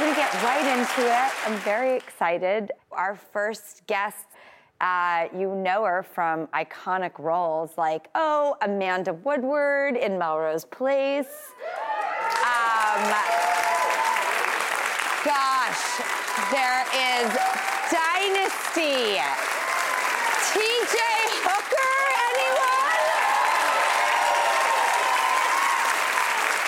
We're to get right into it. I'm very excited. Our first guest, uh, you know her from iconic roles like, oh, Amanda Woodward in Melrose Place. Um, gosh, there is Dynasty. TJ Hooker, anyone?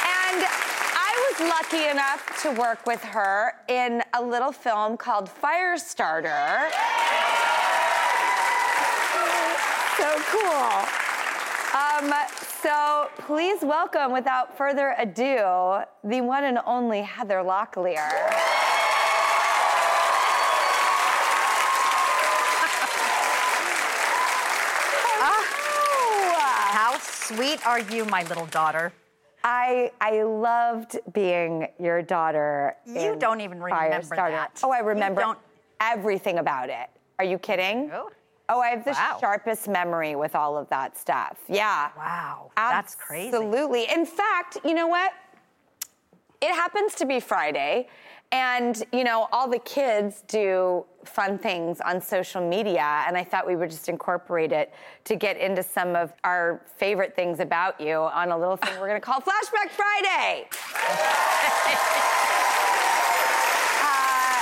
And I was lucky enough to work with her in a little film called Firestarter. So cool. Um, so please welcome, without further ado, the one and only Heather Locklear. How sweet are you, my little daughter? I I loved being your daughter. You don't even remember Firestarter. that. Oh, I remember everything about it. Are you kidding? Oh. Oh, I have the Wow. sharpest memory with all of that stuff. Yeah. Wow, that's crazy. Absolutely. In fact, you know what? It happens to be Friday, and you know all the kids do fun things on social media, and I thought we would just incorporate it to get into some of our favorite things about you on a little thing we're going to call Flashback Friday. Uh,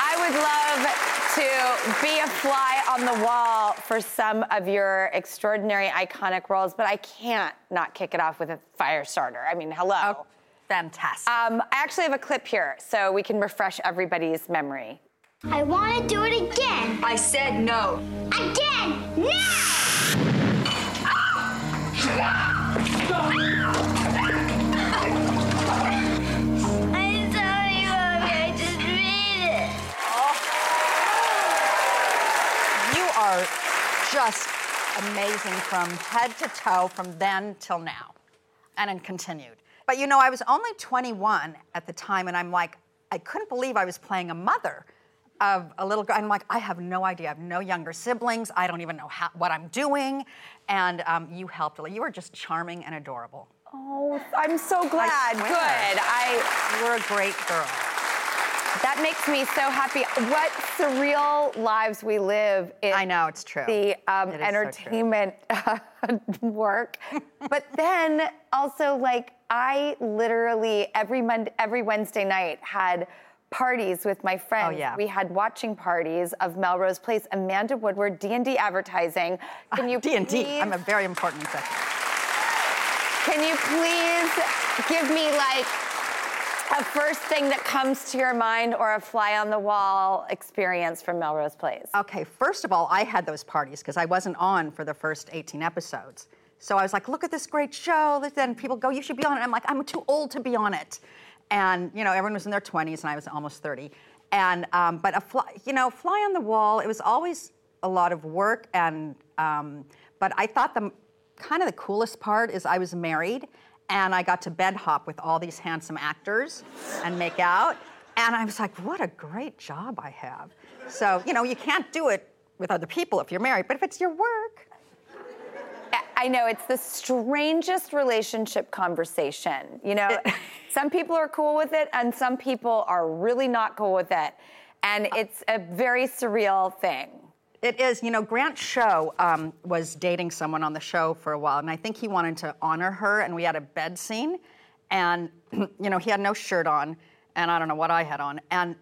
I would love to be a fly on the wall for some of your extraordinary, iconic roles, but I can't not kick it off with a fire starter. I mean, hello. Oh, fantastic. Um, I actually have a clip here so we can refresh everybody's memory. I want to do it again. I said no. Again! Now! I'm sorry, Mommy. I just made it. you are just amazing from head to toe from then till now. And it continued. But you know, I was only 21 at the time, and I'm like, I couldn't believe I was playing a mother of a little girl. I'm like, I have no idea. I have no younger siblings. I don't even know how, what I'm doing. And um, you helped. You were just charming and adorable. Oh, I'm so glad. swear. Good. I You were a great girl. that makes me so happy. What surreal lives we live in. I know, it's true. The um, It is so true. work, but then also like I literally every Monday, every Wednesday night had parties with my friends. Oh, yeah. We had watching parties of Melrose Place. Amanda Woodward, D and D Advertising. Can you D and D. please- I'm a very important executive. Can you please give me like a first thing that comes to your mind or a fly on the wall experience from Melrose Place? Okay, first of all, I had those parties because I wasn't on for the first 18 episodes. So I was like, look at this great show. Then people go, you should be on it. I'm like, I'm too old to be on it. And, you know, everyone was in their 20s and I was almost 30. And, um, but a fly, you know, fly on the wall, it was always a lot of work. And, um, but I thought the kind of the coolest part is I was married and I got to bed hop with all these handsome actors and make out. And I was like, what a great job I have. So, you know, you can't do it with other people if you're married, but if it's your work, I know it's the strangest relationship conversation. You know, some people are cool with it, and some people are really not cool with it, and uh, it's a very surreal thing. It is. You know, Grant Show um, was dating someone on the show for a while, and I think he wanted to honor her, and we had a bed scene, and you know, he had no shirt on, and I don't know what I had on, and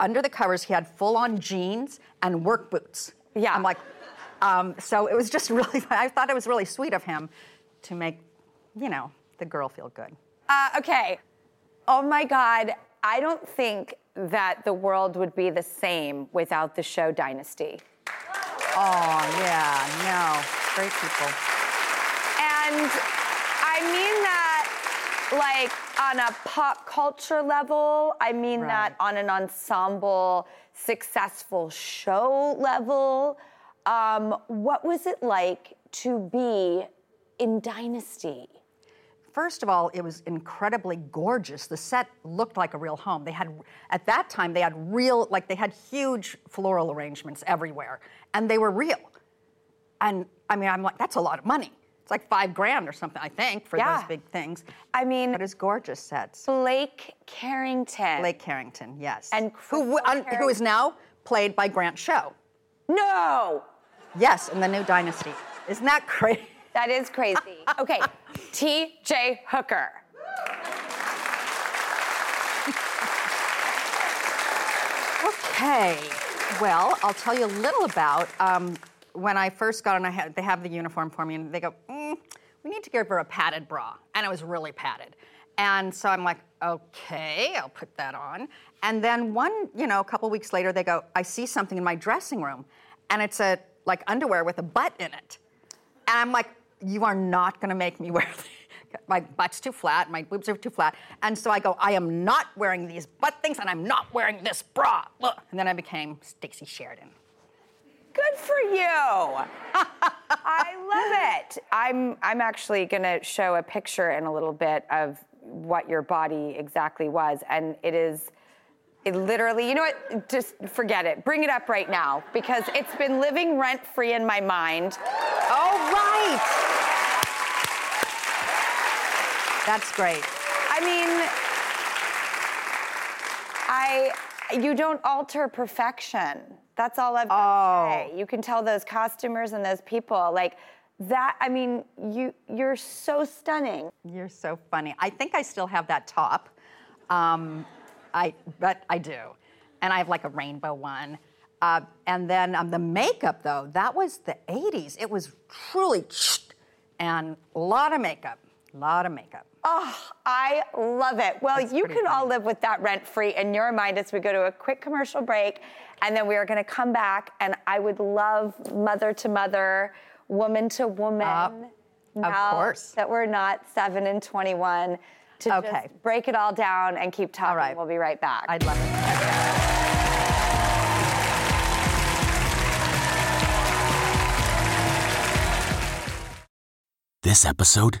under the covers he had full-on jeans and work boots. Yeah. I'm like, um, so it was just really. I thought it was really sweet of him to make, you know, the girl feel good. Uh, okay. Oh my God. I don't think that the world would be the same without the show Dynasty. Oh yeah, no, great people. And I mean that like on a pop culture level, I mean that on an ensemble, successful show level. Um, what was it like to be in Dynasty? First of all, it was incredibly gorgeous. The set looked like a real home. They had, at that time, they had real, like they had huge floral arrangements everywhere, and they were real. And I mean, I'm like, that's a lot of money. It's like five grand or something, I think, for Yeah. those big things. I mean, But it's gorgeous sets. Blake Carrington. Blake Carrington, yes. And who, who is now played by Grant Show. No! Yes, in the new Dynasty. Isn't that crazy? That is crazy. Okay, T.J. Hooker. Okay. Well, I'll tell you a little about um, when I first got on. I had, they have the uniform for me, and they go, mm, "We need to give her a padded bra," and it was really padded. And so I'm like, "Okay, I'll put that on." And then one, you know, a couple weeks later, they go, "I see something in my dressing room, and it's a like underwear with a butt in it." And I'm like, "You are not going to make me wear." My butt's too flat, my boobs are too flat. And so I go, I am not wearing these butt things and I'm not wearing this bra. Look. And then I became Stacey Sheridan. Good for you. I love it. I'm I'm actually gonna show a picture in a little bit of what your body exactly was, and it is. It literally, you know what? Just forget it. Bring it up right now because it's been living rent free in my mind. All right. That's great. I mean, I you don't alter perfection. That's all I've got say. You can tell those costumers and those people like that. I mean, you you're so stunning. You're so funny. I think I still have that top. Um, I, but I do. And I have like a rainbow one. Uh, and then um, the makeup, though, that was the 80s. It was truly, and a lot of makeup, a lot of makeup. Oh, I love it. Well, That's you pretty can all live with that rent free in your mind as we go to a quick commercial break. And then we are going to come back, and I would love mother to mother, woman to woman. Uh, of now course. That we're not 7 and 21. To Okay. just break it all down and keep talking. right. We'll be right back. I'd love it. This episode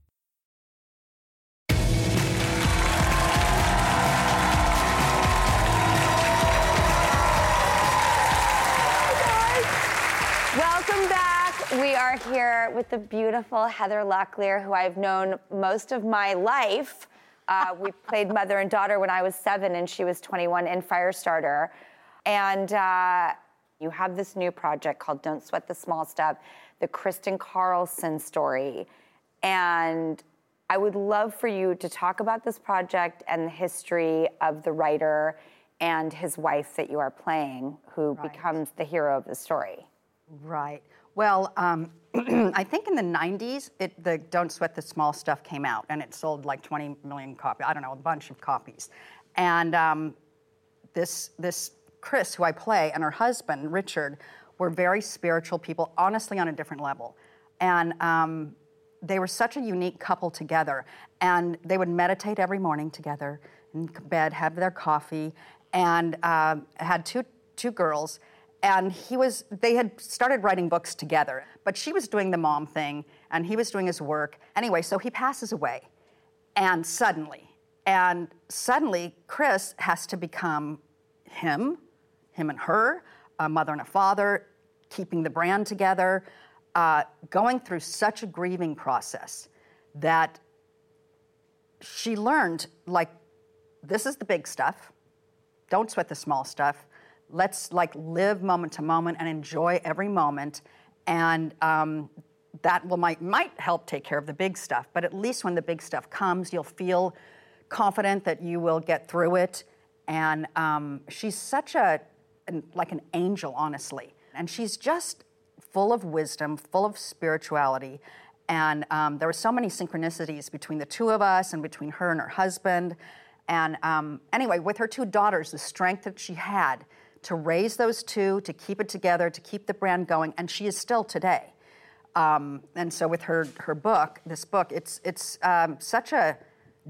Here with the beautiful Heather Locklear, who I've known most of my life. Uh, we played mother and daughter when I was seven and she was 21 in Firestarter. And uh, you have this new project called Don't Sweat the Small Stuff, the Kristine Carlson story. And I would love for you to talk about this project and the history of the writer and his wife that you are playing, who becomes the hero of the story. Right. Well, um, I think in the 90s, it, the Don't Sweat the Small Stuff came out, and it sold like 20 million copies. I don't know, a bunch of copies. And um, this, this Chris, who I play, and her husband, Richard, were very spiritual people, honestly on a different level. And um, they were such a unique couple together. And they would meditate every morning together in bed, have their coffee, and um, had two, two girls. And he was, they had started writing books together, but she was doing the mom thing, and he was doing his work. Anyway, so he passes away. And suddenly, and suddenly, Chris has to become him, him and her, a mother and a father, keeping the brand together, uh, going through such a grieving process that she learned like, this is the big stuff. Don't sweat the small stuff. Let's like live moment to moment and enjoy every moment. And um, that will might might help take care of the big stuff. But at least when the big stuff comes, you'll feel confident that you will get through it. And um, she's such a an, like an angel, honestly. And she's just full of wisdom, full of spirituality. And um, there were so many synchronicities between the two of us and between her and her husband. And um, anyway, with her two daughters, the strength that she had to raise those two, to keep it together, to keep the brand going, and she is still today. Um, and so with her, her book, this book, it's, it's um, such a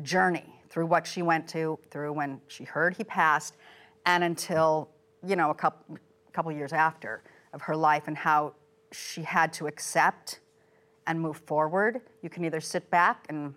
journey through what she went to, through when she heard he passed, and until, you know, a couple, couple years after of her life and how she had to accept and move forward. You can either sit back and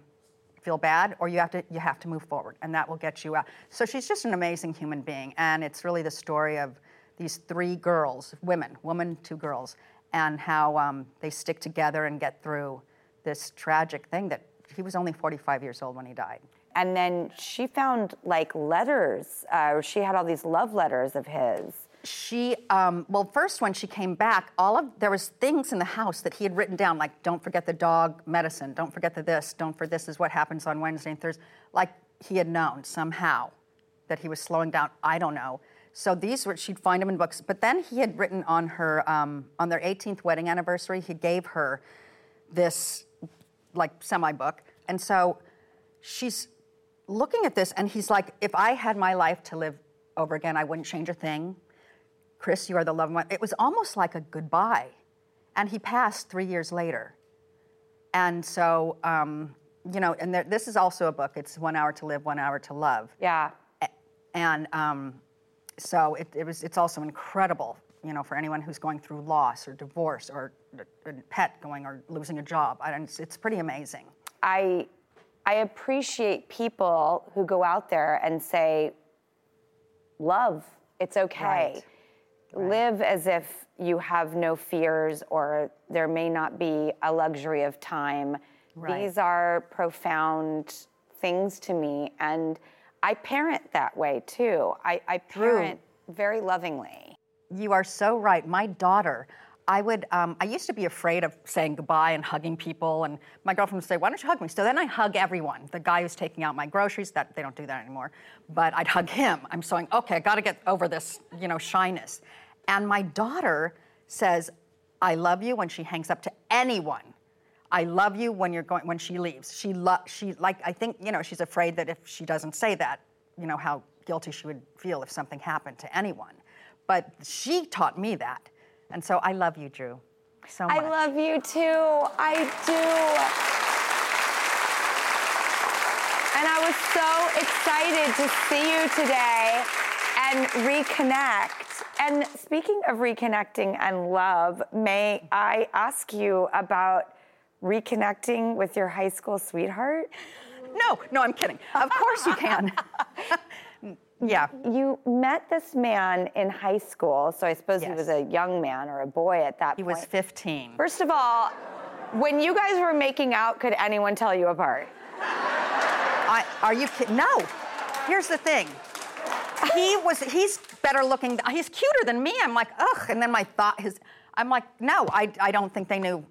feel bad or you have to you have to move forward and that will get you out. So she's just an amazing human being and it's really the story of these three girls, women, woman, two girls, and how um, they stick together and get through this tragic thing that he was only 45 years old when he died. And then she found like letters, uh, she had all these love letters of his. She um, well first when she came back all of there was things in the house that he had written down like don't forget the dog medicine. Don't forget the this. Don't for this is what happens on wednesday and thursday. Like he had known somehow that he was slowing down. I don't know. So these were she'd find them in books. But then he had written on her um, on their 18th wedding anniversary he gave her this like semi book and so she's looking at this and he's like if i had my life to live over again i wouldn't change a thing Chris, you are the love of my. It was almost like a goodbye. And he passed three years later. And so, um, you know, and there, this is also a book. It's One Hour to Live, One Hour to Love. Yeah. And um, so it, it was, it's also incredible, you know, for anyone who's going through loss or divorce or a pet going or losing a job. I, it's, it's pretty amazing. I I appreciate people who go out there and say, love, it's okay. Live as if you have no fears or there may not be a luxury of time. Right. These are profound things to me. And I parent that way too. I, I parent very lovingly. You are so right. My daughter, I would, um, I used to be afraid of saying goodbye and hugging people, and my girlfriend would say, "Why don't you hug me?" So then I hug everyone. The guy who's taking out my groceries, that they don't do that anymore, but I'd hug him. I'm saying, "Okay, I got to get over this, you know, shyness." And my daughter says, "I love you" when she hangs up to anyone. I love you when you're going when she leaves. She lo- she like I think you know she's afraid that if she doesn't say that, you know how guilty she would feel if something happened to anyone. But she taught me that, and so I love you, Drew, so much. I love you too. I do. And I was so excited to see you today and reconnect. And speaking of reconnecting and love, may I ask you about reconnecting with your high school sweetheart? No, no, I'm kidding. Of course you can. yeah. You met this man in high school, so I suppose he was a young man or a boy at that He point. was 15. First of all, when you guys were making out, could anyone tell you apart? I, are you kidding? No. Here's the thing. He was. He's better looking. He's cuter than me. I'm like, ugh. And then my thought, his. I'm like, no. I, I don't think they knew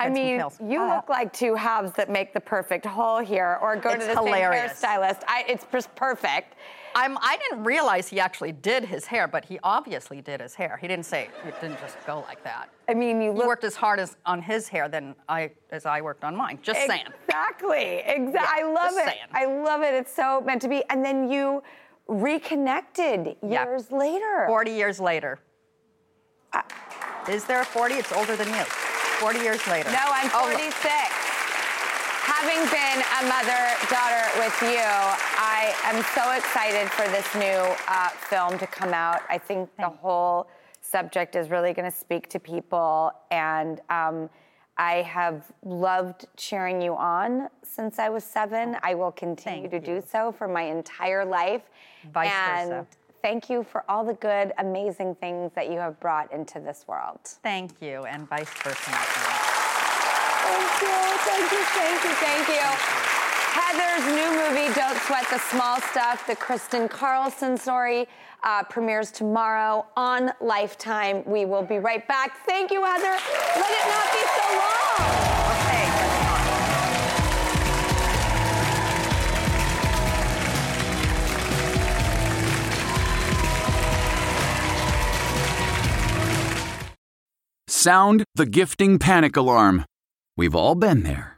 I mean, you Ah. look like two halves that make the perfect whole here, or go to the hilarious. same hairstylist. I, it's just perfect. I'm, I didn't realize he actually did his hair, but he obviously did his hair. He didn't say it didn't just go like that. I mean, you He look worked as hard as on his hair than I as I worked on mine. Just saying. Exactly. Exactly. Yeah, I love it. saying. I love it. It's so meant to be. And then you reconnected Yeah. years later. 40 years later. Is there a 40? It's older than you. 40 years later. No, I'm Oh, 46. Having been a mother daughter with you, I am so excited for this new uh, film to come out. I think the whole subject is really going to speak to people, and um, I have loved cheering you on since I was seven. I will continue Thank to do so for my entire life. Vice and versa. thank you for all the good, amazing things that you have brought into this world. Thank you, and vice versa. Thank you, thank you, thank you, thank you. Heather's new movie, Sweat the Small Stuff, the Kristine Carlson story, uh, premieres tomorrow on Lifetime. We will be right back. Thank you, Heather. Let it not be so long. Sound the gifting panic alarm. We've all been there.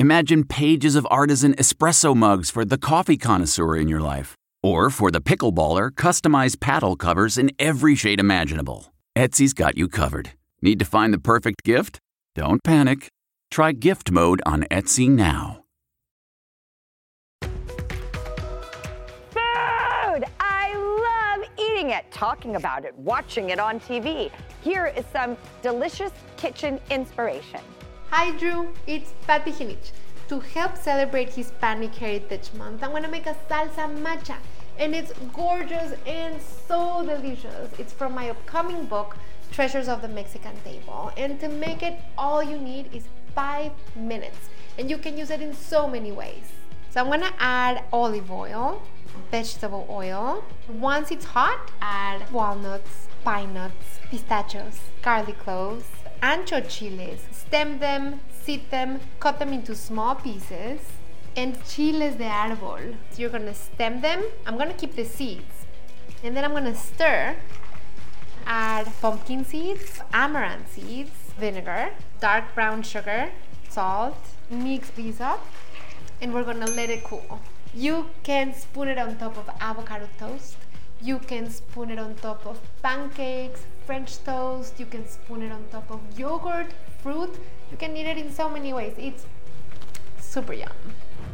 Imagine pages of artisan espresso mugs for the coffee connoisseur in your life, or for the pickleballer, customized paddle covers in every shade imaginable. Etsy's got you covered. Need to find the perfect gift? Don't panic. Try Gift Mode on Etsy now. Food! I love eating it, talking about it, watching it on TV. Here is some delicious kitchen inspiration. Hi Drew, it's Pati Jinich. To help celebrate Hispanic Heritage Month, I'm gonna make a salsa macha. And it's gorgeous and so delicious. It's from my upcoming book, Treasures of the Mexican Table. And to make it, all you need is five minutes. And you can use it in so many ways. So I'm gonna add olive oil, vegetable oil. Once it's hot, add walnuts, pine nuts, pistachios, garlic cloves, ancho chiles. Stem them, seed them, cut them into small pieces, and chiles de árbol. So you're gonna stem them. I'm gonna keep the seeds, and then I'm gonna stir. Add pumpkin seeds, amaranth seeds, vinegar, dark brown sugar, salt. Mix these up, and we're gonna let it cool. You can spoon it on top of avocado toast. You can spoon it on top of pancakes, French toast. You can spoon it on top of yogurt, fruit. You can eat it in so many ways. It's super yum.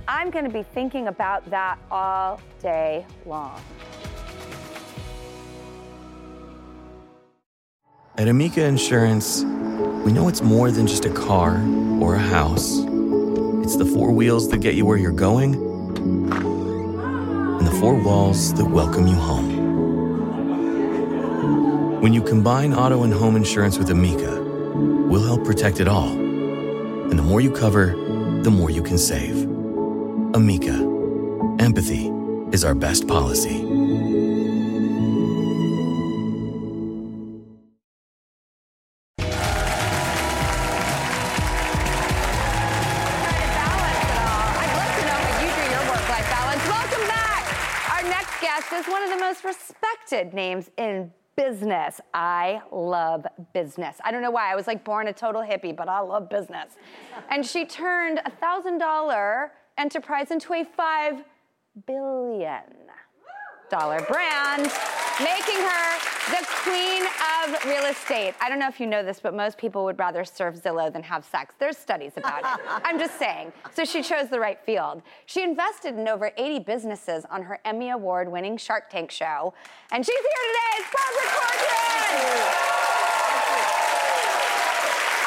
I'm going to be thinking about that all day long. At Amica Insurance, we know it's more than just a car or a house. It's the four wheels that get you where you're going and the four walls that welcome you home. When you combine auto and home insurance with Amica, we'll help protect it all. And the more you cover, the more you can save. Amica, empathy is our best policy. Try to balance it all. I'd love to know how you do your work-life balance. Welcome back. Our next guest is one of the most respected names in business. I love business. I don't know why. I was like born a total hippie, but I love business. And she turned a thousand dollar enterprise into a five billion dollar brand, making her the queen of real estate. I don't know if you know this, but most people would rather serve Zillow than have sex. There's studies about it. I'm just saying. So she chose the right field. She invested in over 80 businesses on her Emmy Award winning Shark Tank show. And she's here today. It's Barbara Corcoran.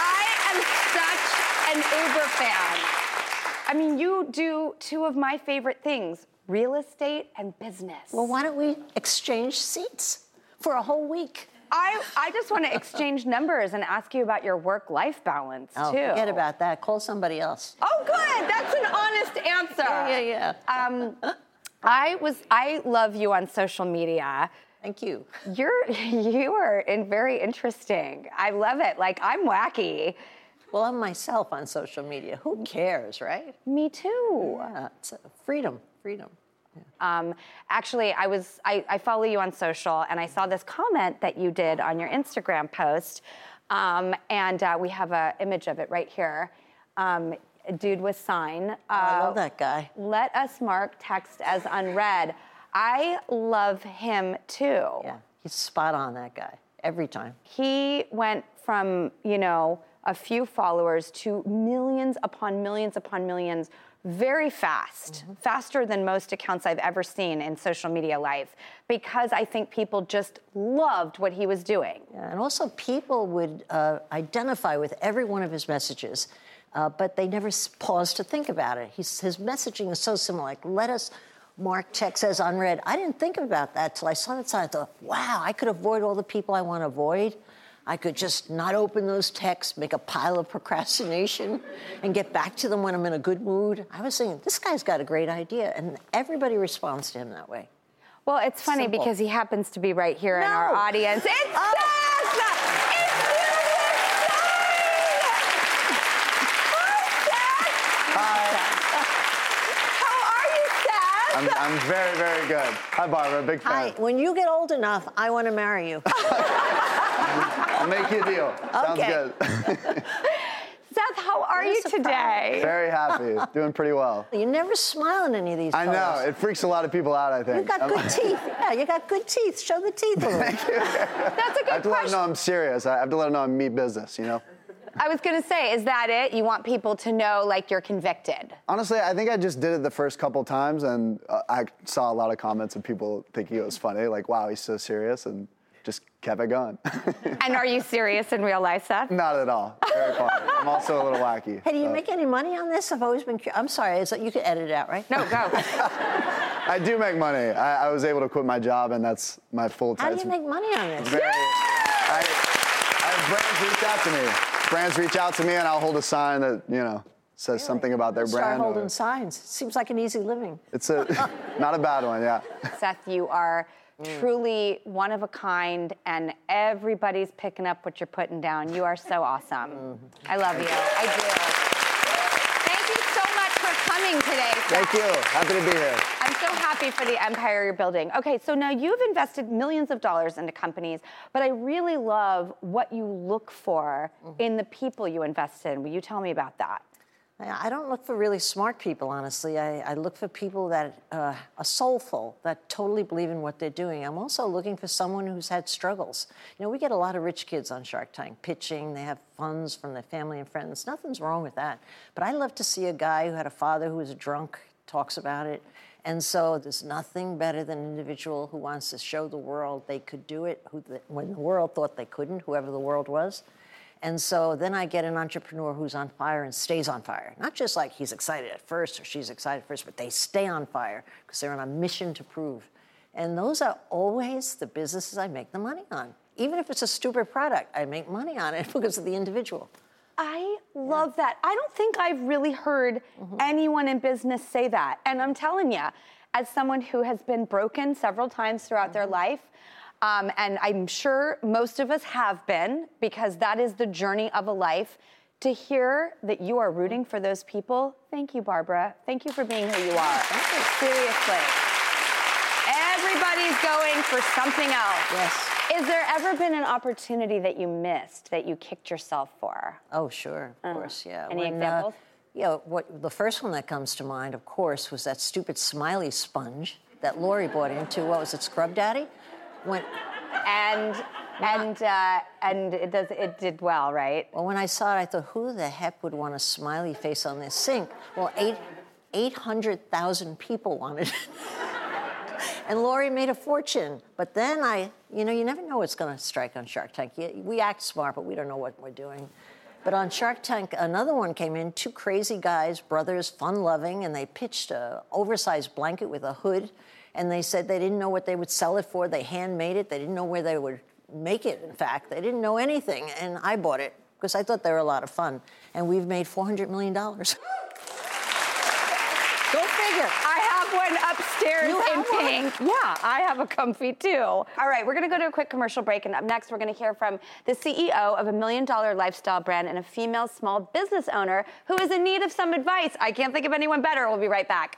I am such an Uber fan. I mean, you do two of my favorite things real estate and business. Well, why don't we exchange seats for a whole week? I, I just want to exchange numbers and ask you about your work life balance, Oh, too. forget about that. Call somebody else. Oh, good. That's an honest answer. Yeah, yeah, yeah. Um, I was. I love you on social media. Thank you. You're you are in very interesting. I love it. Like I'm wacky. Well, I'm myself on social media. Who cares, right? Me too. Yeah, it's uh, freedom, freedom. Um, actually, I was I, I follow you on social, and I saw this comment that you did on your Instagram post, um, and uh, we have an image of it right here. Um, a dude with sign. Uh, Oh, I love that guy. Let us mark text as unread. I love him too. Yeah, he's spot on, that guy, every time. He went from, you know, a few followers to millions upon millions upon millions very fast, faster than most accounts I've ever seen in social media life, because I think people just loved what he was doing. Yeah, and also, people would uh, identify with every one of his messages, uh, but they never s- pause to think about it. He's, his messaging is so similar. Like, let us mark text as unread. I didn't think about that till I saw that sign. I thought, wow, I could avoid all the people I want to avoid. I could just not open those texts, make a pile of procrastination, and get back to them when I'm in a good mood. I was thinking, this guy's got a great idea, and everybody responds to him that way. Well, it's funny Simple. because he happens to be right here in our audience. It's Oh. Seth! It's How are you, Seth? I'm, I'm very, very good. Hi, Barbara. Big fan. Hi, when you get old enough, I want to marry you. I'll make you a deal. Sounds Okay. good. Seth, how are you today? very happy. Doing pretty well. You never smile in any of these I know. It freaks a lot of people out, I think. You got I'm- good teeth. Yeah, you got good teeth. Show the teeth a little. That's a I have good to let them question. know I'm serious. I have to let them know I'm me business, you know? I was gonna say, is that it? You want people to know like you're convicted? Honestly, I think I just did it the first couple times, and uh, I saw a lot of comments of people thinking it was funny, like, wow, he's so serious, and just kept it going. And are you serious in real life, Seth? Not at all. Very funny. I'm also a little wacky. Hey, do you so- make any money on this? I've always been curious. I'm sorry. Is that you can edit it out, right? No, go. I do make money. I, I was able to quit my job, and that's my full time. How time. do you make money on this? Very, I, I have brands reach out to me. Brands reach out to me, and I'll hold a sign that you know says something about their Start brand. or- holding signs. Seems like an easy living. it's a not a bad one, yeah. Seth, you are Mm. truly one of a kind, and everybody's picking up what you're putting down. You are so awesome. Mm-hmm. I love you. I do. Thank you so much for coming today. Thank you. Happy to be here. I'm so happy for the empire you're building. Okay, so now you've invested millions of dollars into companies, but I really love what you look for mm-hmm. in the people you invest in. Will you tell me about that? I don't look for really smart people, honestly. I, I look for people that uh, are soulful, that totally believe in what they're doing. I'm also looking for someone who's had struggles. You know, we get a lot of rich kids on Shark Tank pitching. They have funds from their family and friends. Nothing's wrong with that. But I love to see a guy who had a father who was drunk, talks about it. And so there's nothing better than an individual who wants to show the world they could do it who the, when the world thought they couldn't, whoever the world was. And so then I get an entrepreneur who's on fire and stays on fire. Not just like he's excited at first or she's excited first, but they stay on fire because they're on a mission to prove. And those are always the businesses I make the money on. Even if it's a stupid product, I make money on it because of the individual. I love that. I don't think I've really heard mm-hmm. anyone in business say that. And I'm telling you, as someone who has been broken several times throughout their mm-hmm. life, um, and I'm sure most of us have been, because that is the journey of a life. To hear that you are rooting for those people, thank you, Barbara. Thank you for being who you are. Seriously. Everybody's going for something else. Yes. Is there ever been an opportunity that you missed that you kicked yourself for? Oh, sure, of course, yeah. Any uh, examples? yeah, what the first one that comes to mind, of course, was that stupid smiley sponge that Lori bought into. What was it, Scrub Daddy? When, and and uh, and it does it did well, right? well, when I saw it, I thought, who the heck would want a smiley face on their sink? Well, eight, 800,000 people wanted it. and Lori made a fortune. But then I, you know, you never know what's going to strike on Shark Tank. We act smart, but we don't know what we're doing. But on Shark Tank, another one came in, two crazy guys, brothers, fun loving, and they pitched a oversized blanket with a hood. And they said they didn't know what they would sell it for. They handmade it. They didn't know where they would make it, in fact. They didn't know anything. And I bought it because I thought they were a lot of fun. And we've made $400 million. Go figure. I have one upstairs You in have one? pink. Yeah, I have a comfy too. All right, we're gonna go to a quick commercial break, and up next, we're gonna hear from the CEO of a million dollar lifestyle brand and a female small business owner who is in need of some advice. I can't think of anyone better. We'll be right back.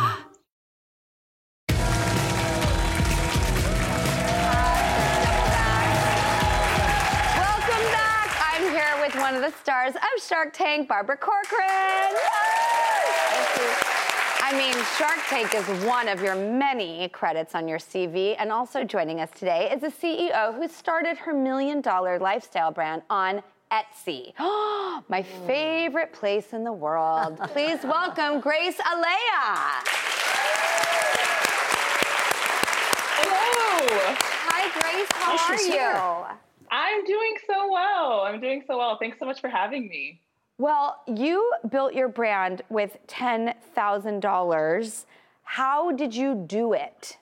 With one of the stars of Shark Tank, Barbara Corcoran. I mean, Shark Tank is one of your many credits on your CV, and also joining us today is a CEO who started her million dollar lifestyle brand on Etsy. My favorite place in the world. Please welcome Grace Eleyae. Hello. Hi, Grace. How Oh, are you? here. I'm doing so well. I'm doing so well. Thanks so much for having me. Well, you built your brand with $10,000. How did you do it?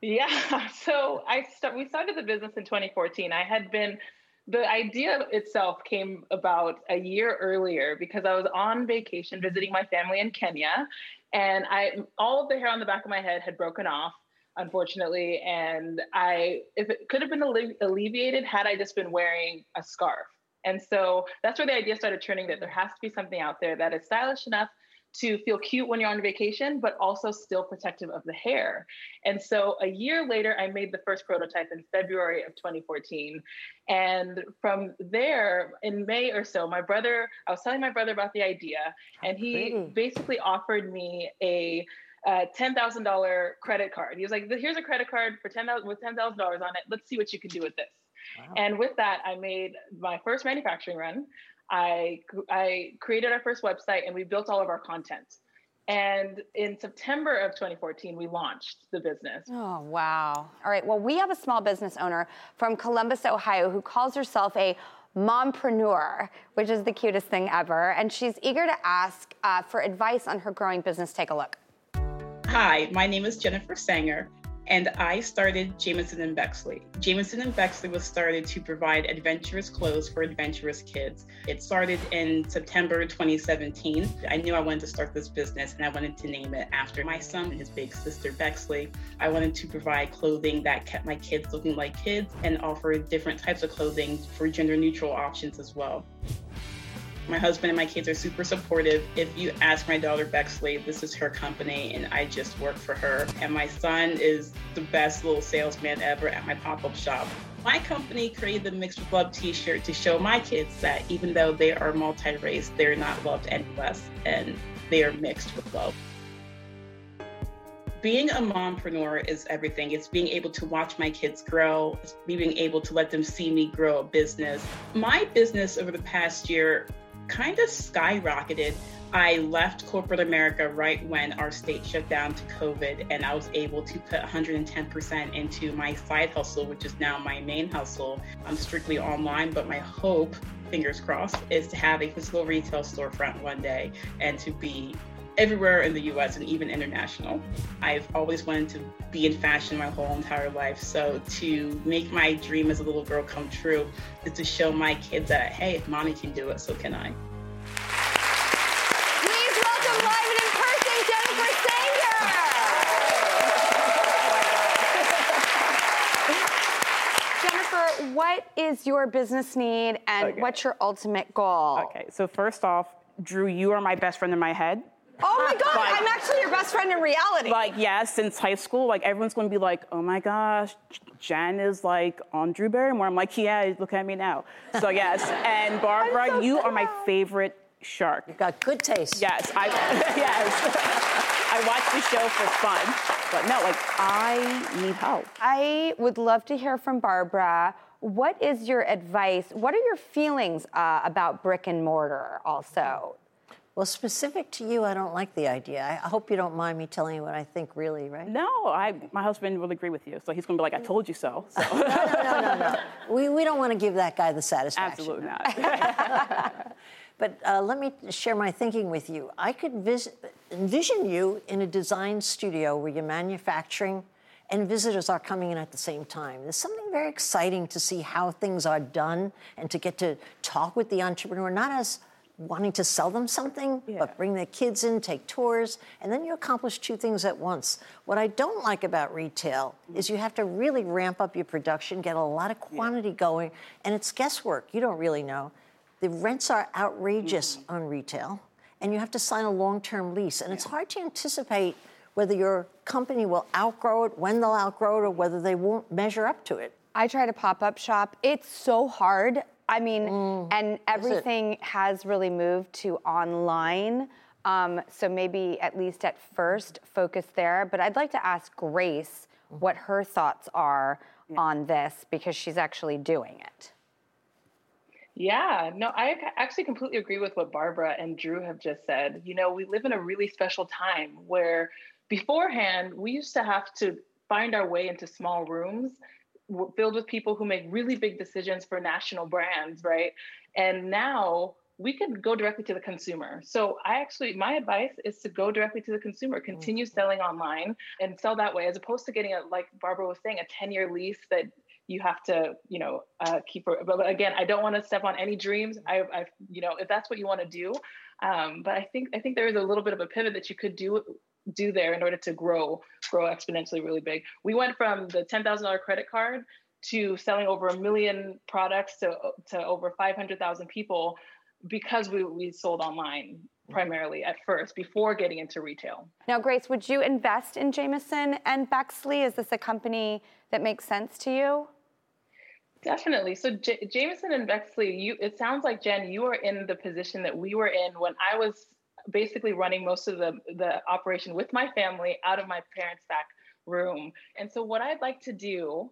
Yeah. So I st- we started the business in 2014. I had been the idea itself came about a year earlier because I was on vacation visiting my family in Kenya, and I all of the hair on the back of my head had broken off, unfortunately, and I if it could have been alle- alleviated had I just been wearing a scarf. And so that's where the idea started turning that there has to be something out there that is stylish enough to feel cute when you're on vacation, but also still protective of the hair. And so a year later, I made the first prototype in February of 2014. And from there, in May or so, my brother, I was telling my brother about the idea, and he basically offered me a uh, $10,000 credit card. He was like, here's a credit card for 10,000 with $10,000 on it. Let's see what you can do with this. And with that, I made my first manufacturing run. I, I created our first website and we built all of our content. And in September of 2014, we launched the business. Oh, wow. All right. Well, we have a small business owner from Columbus, Ohio, who calls herself a mompreneur, which is the cutest thing ever. And she's eager to ask uh, for advice on her growing business. Take a look. Hi, my name is Jennifer Sanger, and I started Jameson and Bexley. Jameson and Bexley was started to provide adventurous clothes for adventurous kids. It started in September 2017. I knew I wanted to start this business and I wanted to name it after my son and his big sister Bexley. I wanted to provide clothing that kept my kids looking like kids and offer different types of clothing for gender neutral options as well. My husband and my kids are super supportive. If you ask my daughter Bexley, this is her company and I just work for her. And my son is the best little salesman ever at my pop up shop. My company created the Mixed with Love t shirt to show my kids that even though they are multi race, they're not loved any less and they are mixed with love. Being a mompreneur is everything. It's being able to watch my kids grow, it's being able to let them see me grow a business. My business over the past year kind of skyrocketed. I left corporate America right when our state shut down to COVID, and I was able to put 110% into my side hustle, which is now my main hustle. I'm strictly online, but my hope, fingers crossed, is to have a physical retail storefront one day and to be everywhere in the US and even international. I've always wanted to be in fashion my whole entire life. So to make my dream as a little girl come true is to show my kids that, hey, if mommy can do it, so can I. Please welcome live and in person, Jennifer Sanger. Jennifer, what is your business need and Okay. what's your ultimate goal? Okay, so first off, Drew, you are my best friend in my head. Oh my God, Like- I'm actually your best friend in reality. Like, yeah, since high school, like everyone's gonna be like, oh my gosh, Jen is like on Drew Barrymore. I'm like, yeah, look at me now. So yes, and Barbara, you are my favorite shark. You've got good taste. Yes, I yes. I watch the show for fun, but no, like I need help. I would love to hear from Barbara. What is your advice? What are your feelings uh, about brick and mortar also? Well, specific to you, I don't like the idea. I hope you don't mind me telling you what I think, really, right? No, I my husband will agree with you, so he's gonna be like, I told you so. so. no, no, no, no. We, we don't want to give that guy the satisfaction. Absolutely not. But uh, let me share my thinking with you. I could vis- envision you in a design studio where you're manufacturing and visitors are coming in at the same time. There's something very exciting to see how things are done and to get to talk with the entrepreneur, not as wanting to sell them something, but bring their kids in, take tours, and then you accomplish two things at once. What I don't like about retail is you have to really ramp up your production, get a lot of quantity going, and it's guesswork. You don't really know. The rents are outrageous mm-hmm. on retail, and you have to sign a long term lease. And it's hard to anticipate whether your company will outgrow it, when they'll outgrow it, or whether they won't measure up to it. I try to pop up shop. It's so hard. I mean, Mm. and everything has really moved to online. Um, so maybe at least at first focus there. But I'd like to ask Grace what her thoughts are on this because she's actually doing it. Yeah, no, I actually completely agree with what Barbara and Drew have just said. You know, we live in a really special time where beforehand we used to have to find our way into small rooms filled with people who make really big decisions for national brands, right? And now we can go directly to the consumer. So I actually, my advice is to go directly to the consumer, continue selling online and sell that way, as opposed to getting a, like Barbara was saying, a 10 year lease that you have to, you know, uh, keep. But but again, I don't want to step on any dreams. I, I, you know, if that's what you want to do, um, but I think I think there is a little bit of a pivot that you could do do there in order to grow grow exponentially really big. We went from the ten thousand dollar credit card to selling over a million products to to over five hundred thousand people because we we sold online primarily at first before getting into retail. Now, Grace, would you invest in Jameson and Bexley? Is this a company that makes sense to you? Definitely. So J- Jameson and Bexley, you it sounds like Jen, you are in the position that we were in when I was basically running most of the the operation with my family out of my parents' back room. And so what I'd like to do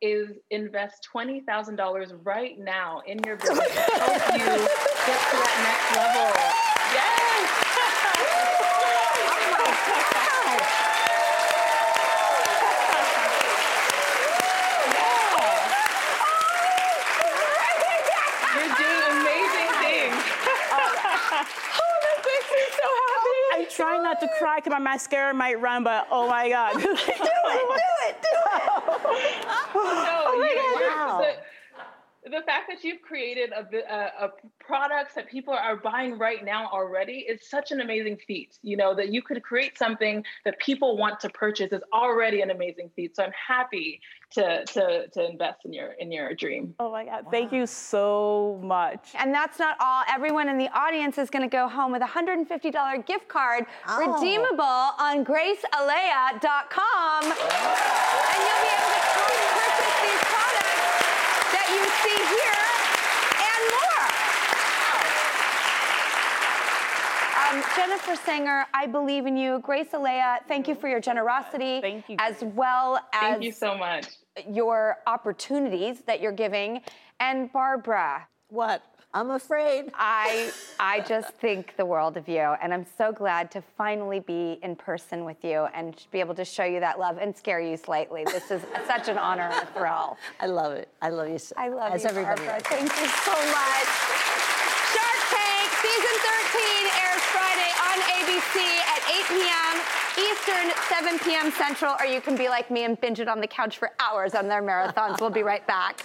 is invest twenty thousand dollars right now in your business to help you get to that next level. Yes. You're doing amazing things. oh, that makes me so happy. I'm trying not to my mascara might run, but oh my god. do it, do it, do it. no, oh, oh my God. the, the fact that you've created a, bi- a, a products that people are buying right now already is such an amazing feat. You know that you could create something that people want to purchase is already an amazing feat. So I'm happy to to to invest in your in your dream. Oh my God! Thank you so much. And that's not all. Everyone in the audience is going to go home with a $150 gift card oh. redeemable on graceeleyae.com. And you'll be able to come purchase these products that you see here and more. Um, Jennifer Sanger, I believe in you. Grace Eleyae, thank you for your generosity. Thank you. As well as Thank you so much. your opportunities that you're giving. And Barbara. What? I'm afraid. I I just think the world of you, and I'm so glad to finally be in person with you and be able to show you that love and scare you slightly. This is such an honor and thrill. I love it. I love you. So, I love as you, everybody Barbara. Thank you so much. Shark Tank season 13 airs Friday on ABC at 8 p.m. Eastern, 7 p.m. Central, or you can be like me and binge it on the couch for hours on their marathons. We'll be right back.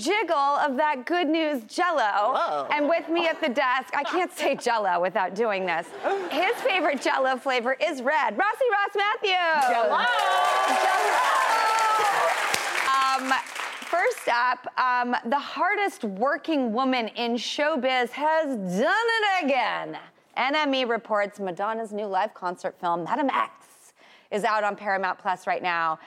Jiggle of that good news jello. And with me at the desk, I can't say jello without doing this. His favorite jello flavor is red. Rossi Ross Mathews. Jello. Um, first up, um, the hardest working woman in showbiz has done it again. NME reports Madonna's new live concert film, Madame X, is out on Paramount Plus right now.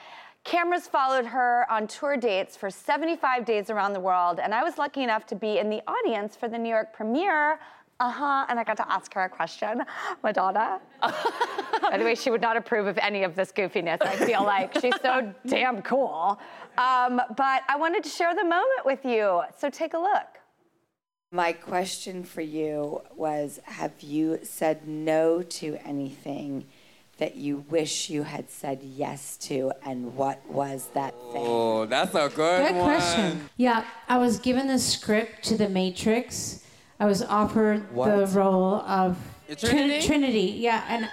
Cameras followed her on tour dates for 75 days around the world, and I was lucky enough to be in the audience for the New York premiere. Uh huh. And I got to ask her a question. Madonna. By the way, she would not approve of any of this goofiness, I feel like. She's so damn cool. Um, but I wanted to share the moment with you. So take a look. My question for you was Have you said no to anything that you wish you had said yes to, and what was that thing? Oh, that's a good, Good question. Yeah, I was given the script to The Matrix. I was offered the role of Your Trin- Trinity? Trinity. Yeah, and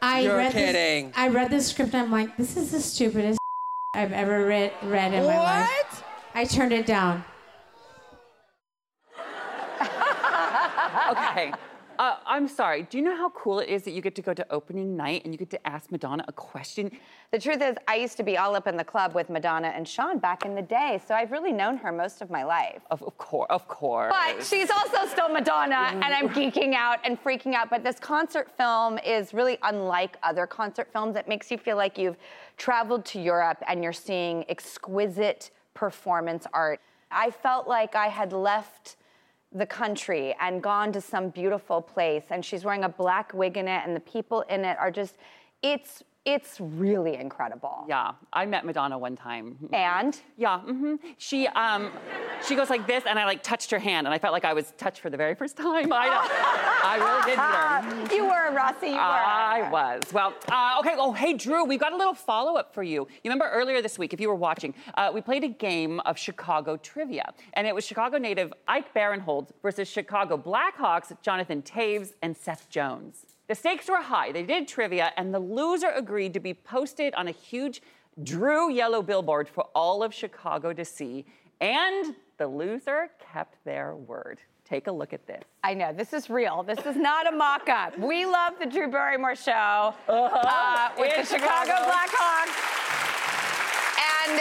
I You're read kidding. This, I read the script. and I'm like, this is the stupidest I've ever read read in my life. What? I turned it down. okay. Uh, I'm sorry. Do you know how cool it is that you get to go to opening night and you get to ask Madonna a question? The truth is, I used to be all up in the club with Madonna and Sean back in the day, so I've really known her most of my life. Of, of course, of course. But she's also still Madonna, and I'm geeking out and freaking out. But this concert film is really unlike other concert films. It makes you feel like you've traveled to Europe and you're seeing exquisite performance art. I felt like I had left the country and gone to some beautiful place. And she's wearing a black wig in it and the people in it are just it's it's really incredible. Yeah, I met Madonna one time. And? Yeah, hmm she um, she goes like this, and I like touched her hand, and I felt like I was touched for the very first time. I, I really did meet. You were, Rossi, you were. I was. Well, uh, okay. Oh, hey, Drew, we've got a little follow up for you. You remember earlier this week, if you were watching, uh, we played a game of Chicago trivia, and it was Chicago native Ike Barinholtz versus Chicago Blackhawks Jonathan Toews and Seth Jones. The stakes were high. They did trivia, and the loser agreed to be posted on a huge Drew yellow billboard for all of Chicago to see, and the loser kept their word. Take a look at this. I know, this is real. This is not a mock up. We love the Drew Barrymore show uh, with In the Chicago Chicago. Blackhawks. And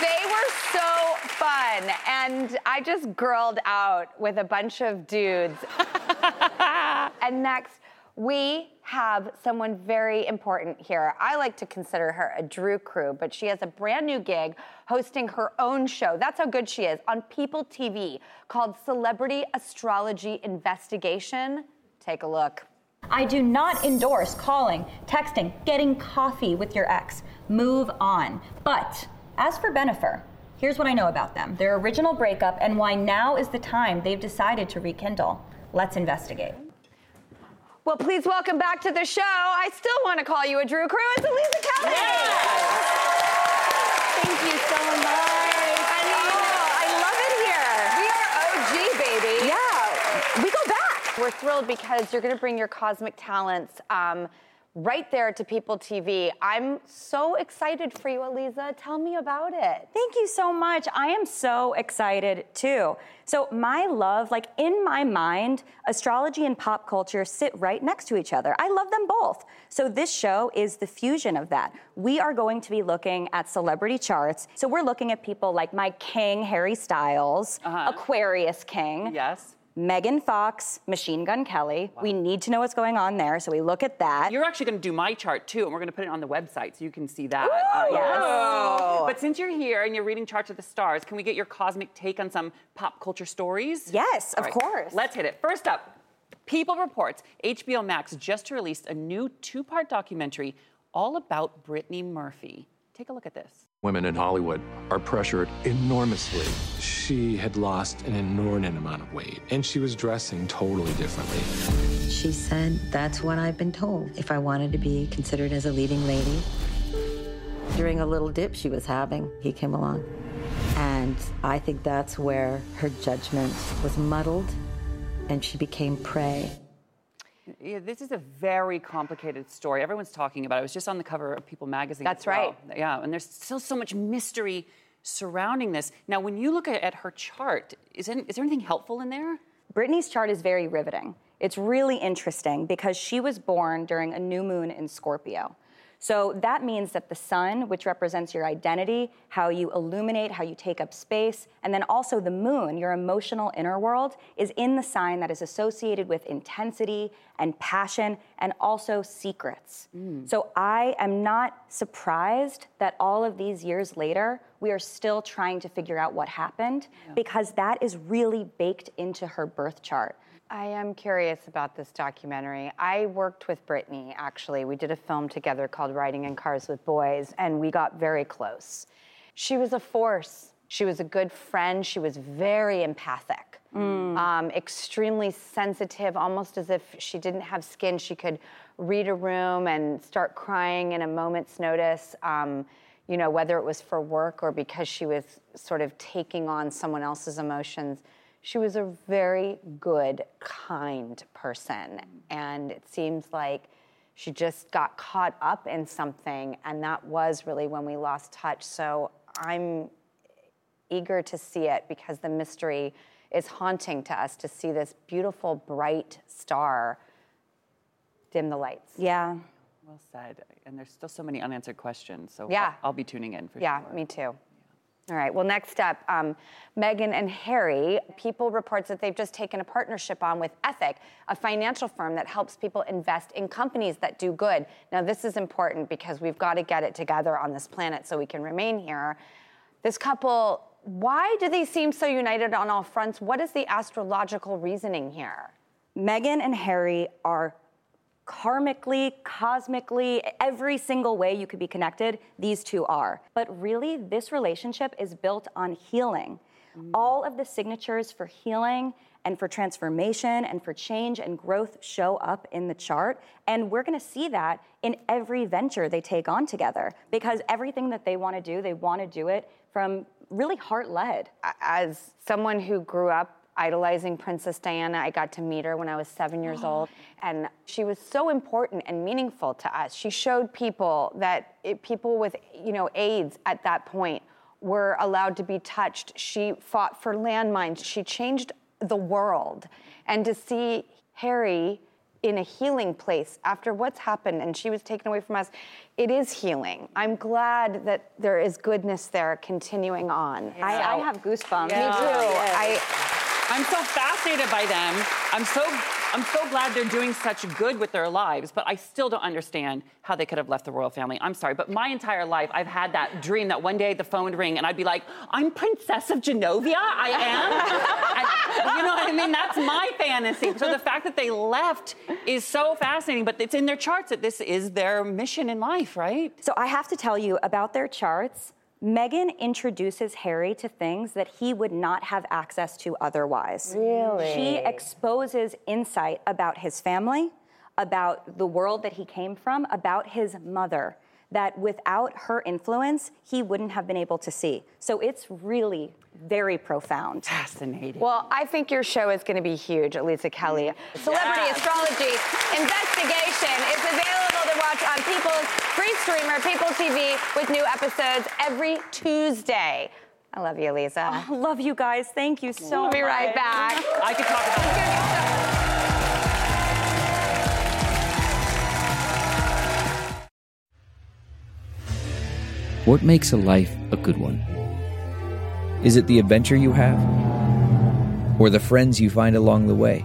they were so fun. And I just girled out with a bunch of dudes. and next, we have someone very important here. I like to consider her a Drew crew, but she has a brand new gig hosting her own show. That's how good she is on People TV called Celebrity Astrology Investigation. Take a look. I do not endorse calling, texting, getting coffee with your ex. Move on. But as for Bennifer, here's what I know about them their original breakup and why now is the time they've decided to rekindle. Let's investigate. Well, please welcome back to the show. I still want to call you a Drew crew. It's Aliza Kelly. Thank you so much. I mean, oh, I love it here. We are OG, baby. Yeah, we go back. We're thrilled because you're going to bring your cosmic talents um, right there to People TV. I'm so excited for you, Aliza. Tell me about it. Thank you so much. I am so excited too. So, my love, like in my mind, astrology and pop culture sit right next to each other. I love them both. So, this show is the fusion of that. We are going to be looking at celebrity charts. So, we're looking at people like my king, Harry Styles, uh-huh. Aquarius King. Yes. Megan Fox, Machine Gun Kelly. We need to know what's going on there, so we look at that. You're actually going to do my chart too, and we're going to put it on the website so you can see that. Ooh, uh, yes. whoa. But since you're here and you're reading charts of the stars, can we get your cosmic take on some pop culture stories? Yes, All of course. Let's hit it. First up, People reports HBO Max just released a new two-part documentary all about Brittany Murphy. Take a look at this. Women in Hollywood are pressured enormously. She had lost an inordinate amount of weight, and she was dressing totally differently. She said, That's what I've been told. If I wanted to be considered as a leading lady. During a little dip she was having, he came along. And I think that's where her judgment was muddled and she became prey. Yeah, this is a very complicated story. Everyone's talking about it. It was just on the cover of People magazine. That's well. Yeah, and there's still so much mystery surrounding this. Now, when you look at, at her chart, is, any, is there anything helpful in there? Brittany's chart is very riveting. It's really interesting because she was born during a new moon in Scorpio. So that means that the sun, which represents your identity, how you illuminate, how you take up space, and then also the moon, your emotional inner world, is in the sign that is associated with intensity and passion and also secrets. Mm. So I am not surprised that all of these years later, we are still trying to figure out what happened because that is really baked into her birth chart. I am curious about this documentary. I worked with Brittany, actually. We did a film together called Riding in Cars with Boys, and we got very close. She was a force. She was a good friend. She was very empathic, um, extremely sensitive, almost as if she didn't have skin. She could read a room and start crying in a moment's notice. Um, you know, whether it was for work or because she was sort of taking on someone else's emotions. She was a very good, kind person. And it seems like she just got caught up in something. And that was really when we lost touch. So I'm eager to see it because the mystery is haunting to us to see this beautiful, bright star dim the lights. Yeah. Well said. And there's still so many unanswered questions. So Yeah. I'll, I'll be tuning in for yeah, sure. me too. All right. Well, next up, um, Meghan and Harry. People reports that they've just taken a partnership on with Ethic, a financial firm that helps people invest in companies that do good. Now, this is important because we've got to get it together on this planet so we can remain here. This couple, why do they seem so united on all fronts? What is the astrological reasoning here? Meghan and Harry are karmically, cosmically, every single way you could be connected, these two are. But really, this relationship is built on healing. All of the signatures for healing and for transformation and for change and growth show up in the chart. And we're gonna see that in every venture they take on together because everything that they wanna do, they wanna do it from really heart led. As someone who grew up idolizing Princess Diana, I got to meet her when I was seven years old, and she was so important and meaningful to us. She showed people that it, people with, you know, AIDS at that point were allowed to be touched. She fought for landmines. She changed the world, and to see Harry in a healing place after what's happened and she was taken away from us it is healing i'm glad that there is goodness there continuing on I, I have goosebumps. me too i I'm so fascinated by them. I'm so I'm so glad they're doing such good with their lives, but I still don't understand how they could have left the royal family. I'm sorry, but my entire life I've had that dream that one day the phone would ring and I'd be like, "I'm Princess of Genovia. I am." And, you know what I mean? That's my fantasy. So the fact that they left is so fascinating, but it's in their charts that this is their mission in life, right? So I have to tell you about their charts. Meghan introduces Harry to things that he would not have access to otherwise. Really? She exposes insight about his family, about the world that he came from, about his mother, that without her influence, he wouldn't have been able to see. So it's really very profound. Fascinating. well i think your show is going to be huge aliza kelly celebrity Yes. astrology investigation is available to watch on people's free streamer people tv with new episodes every tuesday i love you aliza I love you guys. Thank you so we'll be right back I could talk about What makes a life a good one? Is it the adventure you have? Or the friends you find along the way?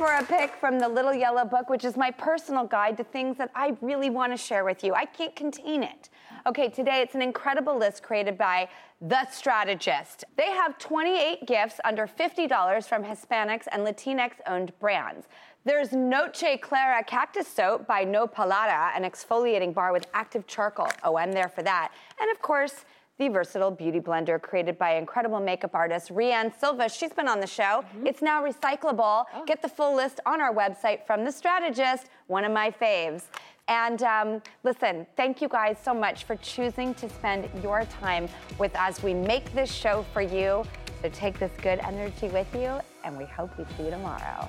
For a pick from the Little Yellow Book, which is my personal guide to things that I really want to share with you. I can't contain it. Okay, today it's an incredible list created by The Strategist. They have 28 gifts under $50 from Hispanics and Latinx owned brands. There's Noche Clara Cactus Soap by Nopalera, an exfoliating bar with active charcoal. Oh, I'm there for that. And of course, the versatile beauty blender created by incredible makeup artist Rea Ann Silva. She's been on the show. It's now recyclable. Get the full list on our website from The Strategist, one of my faves. And um, listen, thank you guys so much for choosing to spend your time with us. We make this show for you. So take this good energy with you, and we hope we see you tomorrow.